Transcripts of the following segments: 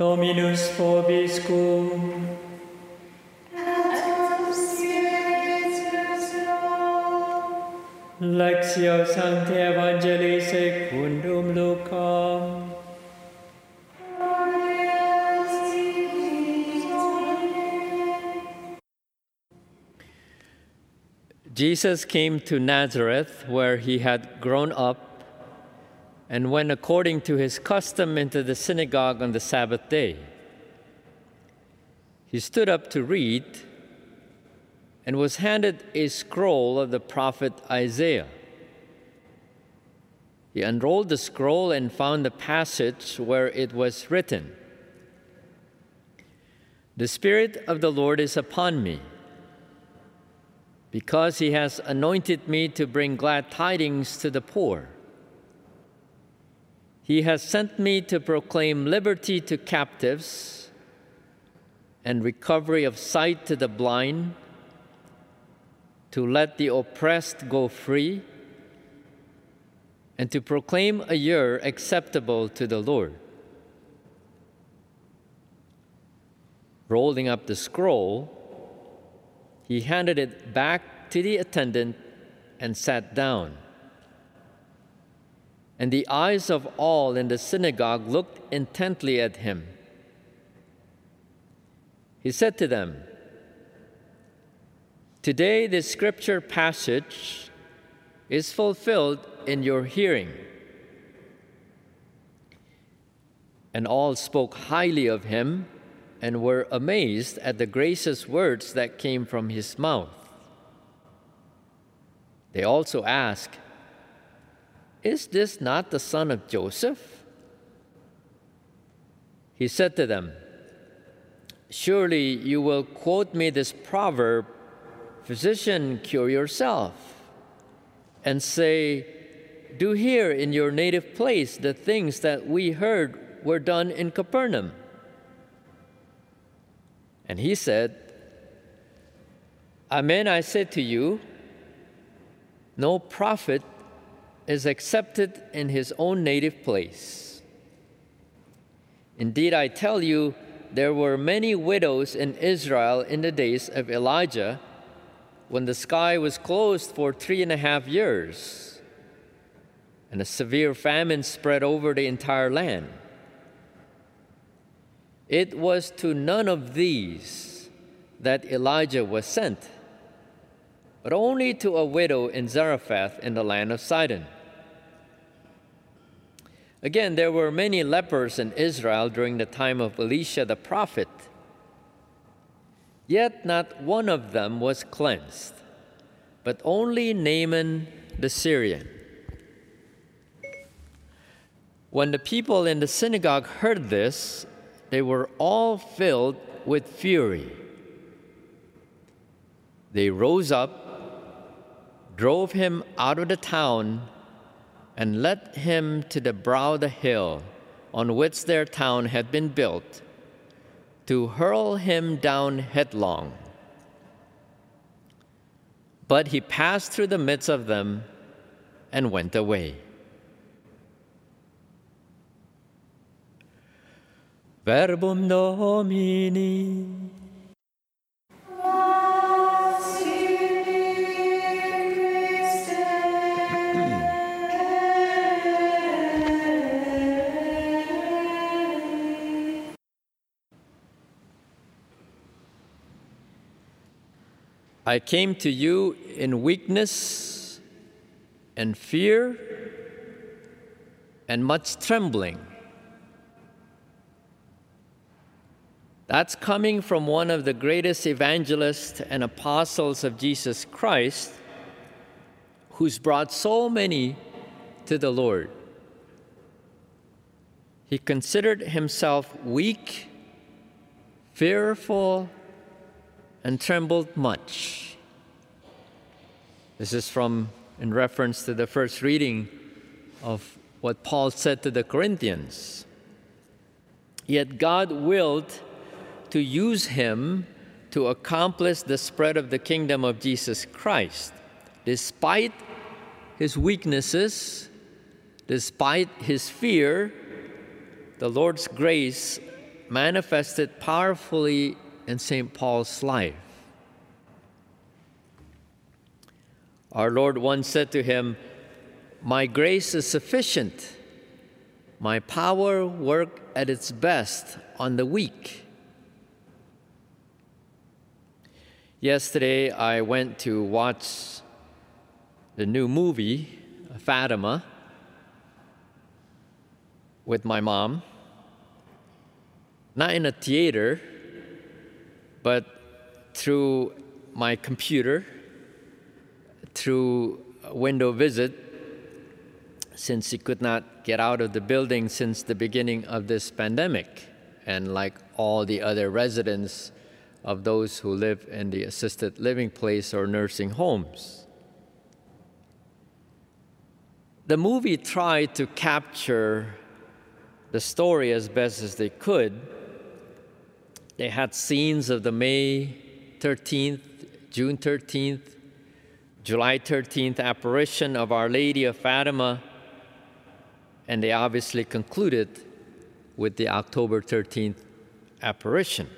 Dominus vobiscum. Lectio Sancti Evangelii secundum Lucam. Jesus came to Nazareth, where he had grown up, and went according to his custom into the synagogue on the Sabbath day. He stood up to read and was handed a scroll of the prophet Isaiah. He unrolled the scroll and found the passage where it was written The Spirit of the Lord is upon me because he has anointed me to bring glad tidings to the poor. He has sent me to proclaim liberty to captives and recovery of sight to the blind, to let the oppressed go free, and to proclaim a year acceptable to the Lord. Rolling up the scroll, he handed it back to the attendant and sat down. And the eyes of all in the synagogue looked intently at him. He said to them, Today this scripture passage is fulfilled in your hearing. And all spoke highly of him and were amazed at the gracious words that came from his mouth. They also asked, Is this not the son of Joseph? He said to them, Surely you will quote me this proverb Physician, cure yourself, and say, Do here in your native place the things that we heard were done in Capernaum. And he said, Amen, I say to you, no prophet is accepted in his own native place. Indeed, I tell you, there were many widows in Israel in the days of Elijah when the sky was closed for three and a half years and a severe famine spread over the entire land. It was to none of these that Elijah was sent, but only to a widow in Zarephath in the land of Sidon. Again, there were many lepers in Israel during the time of Elisha the prophet. Yet not one of them was cleansed, but only Naaman the Syrian. When the people in the synagogue heard this, they were all filled with fury. They rose up, drove him out of the town, and led him to the brow of the hill on which their town had been built, to hurl him down headlong. But he passed through the midst of them and went away. Verbum Domini. I came to you in weakness and fear and much trembling. That's coming from one of the greatest evangelists and apostles of Jesus Christ who's brought so many to the Lord. He considered himself weak, fearful, and trembled much. This is from in reference to the first reading of what Paul said to the Corinthians. Yet God willed to use him to accomplish the spread of the kingdom of Jesus Christ. Despite his weaknesses, despite his fear, the Lord's grace manifested powerfully in St. Paul's life. Our Lord once said to him, My grace is sufficient. My power work at its best on the weak. Yesterday, I went to watch the new movie, Fatima, with my mom. Not in a theater, but through my computer, through a window visit, since he could not get out of the building since the beginning of this pandemic. And like all the other residents of those who live in the assisted living place or nursing homes. The movie tried to capture the story as best as they could. They had scenes of the May 13th, June 13th, July 13th apparition of Our Lady of Fatima, and they obviously concluded with the October 13th apparition.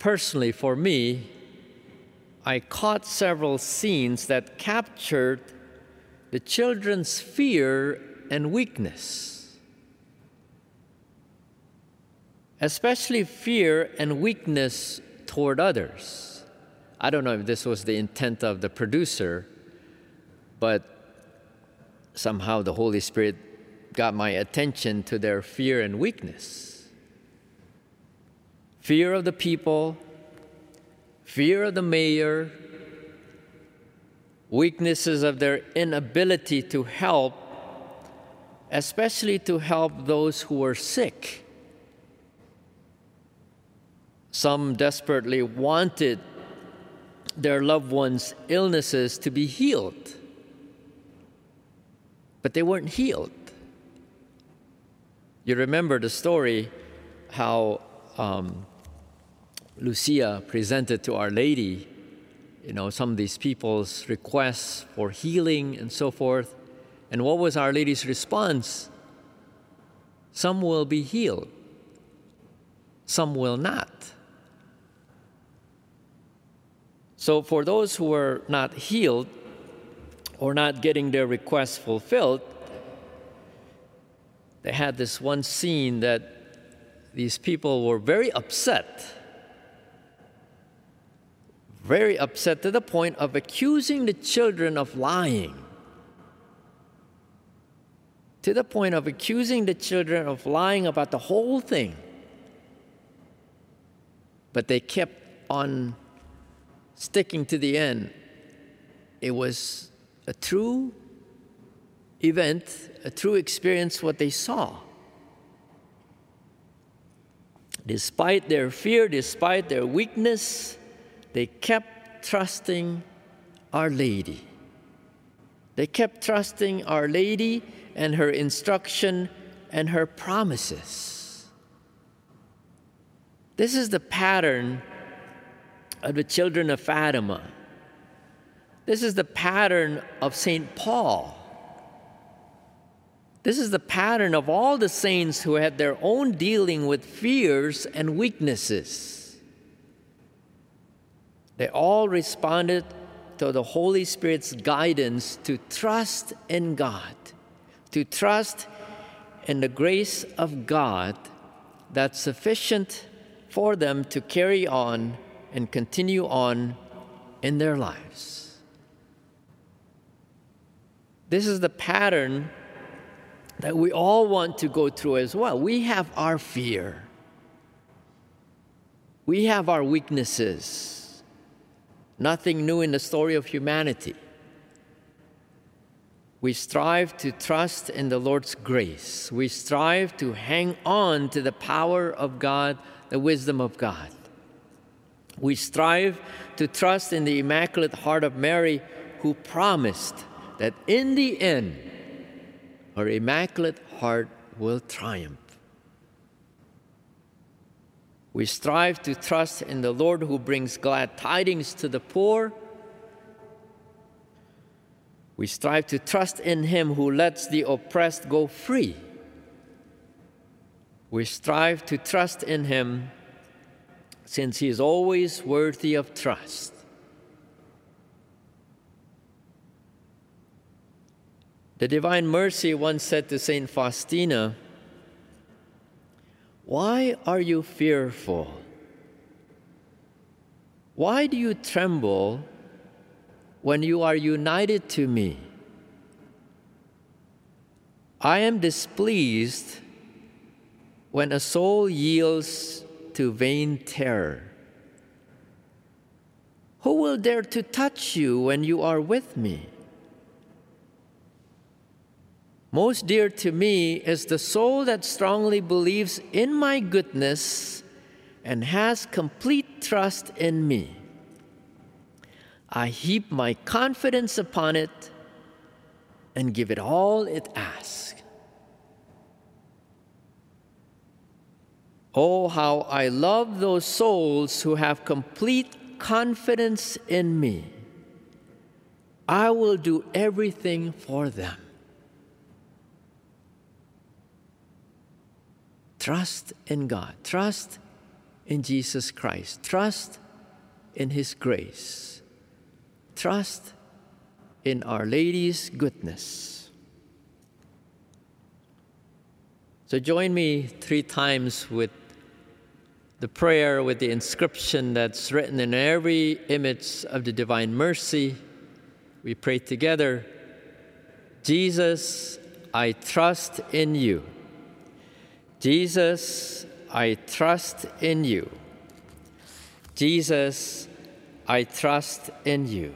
Personally, for me, I caught several scenes that captured the children's fear and weakness, especially fear and weakness toward others. I don't know if this was the intent of the producer, but somehow the Holy Spirit got my attention to their fear and weakness fear of the people, fear of the mayor, weaknesses of their inability to help, especially to help those who were sick. Some desperately wanted their loved ones' illnesses to be healed, but they weren't healed. You remember the story how um, Lucia presented to Our Lady, you know, some of these people's requests for healing and so forth. And what was Our Lady's response? Some will be healed, some will not. So, for those who were not healed or not getting their requests fulfilled, they had this one scene that these people were very upset very upset to the point of accusing the children of lying. To the point of accusing the children of lying about the whole thing. But they kept on sticking to the end. It was a true event, a true experience, what they saw. Despite their fear, despite their weakness, they kept trusting Our Lady. They kept trusting Our Lady and her instruction and her promises. This is the pattern of the children of Fatima. This is the pattern of St. Paul. This is the pattern of all the saints who had their own dealing with fears and weaknesses. They all responded to the Holy Spirit's guidance to trust in God, to trust in the grace of God that's sufficient for them to carry on and continue on in their lives. This is the pattern that we all want to go through as well. We have our fear, we have our weaknesses nothing new in the story of humanity. We strive to trust in the Lord's grace. We strive to hang on to the power of God, the wisdom of God. We strive to trust in the Immaculate Heart of Mary, who promised that in the end, her Immaculate Heart will triumph. We strive to trust in the Lord who brings glad tidings to the poor. We strive to trust in Him who lets the oppressed go free. We strive to trust in Him since He is always worthy of trust. The Divine Mercy once said to St. Faustina, Why are you fearful? Why do you tremble when you are united to me? I am displeased when a soul yields to vain terror. Who will dare to touch you when you are with me? Most dear to me is the soul that strongly believes in my goodness and has complete trust in me. I heap my confidence upon it and give it all it asks. Oh, how I love those souls who have complete confidence in me. I will do everything for them. Trust in God. Trust in Jesus Christ. Trust in His grace. Trust in Our Lady's goodness. So join me three times with the prayer with the inscription that's written in every image of the Divine Mercy. We pray together Jesus, I trust in you. Jesus, I trust in you. Jesus, I trust in you.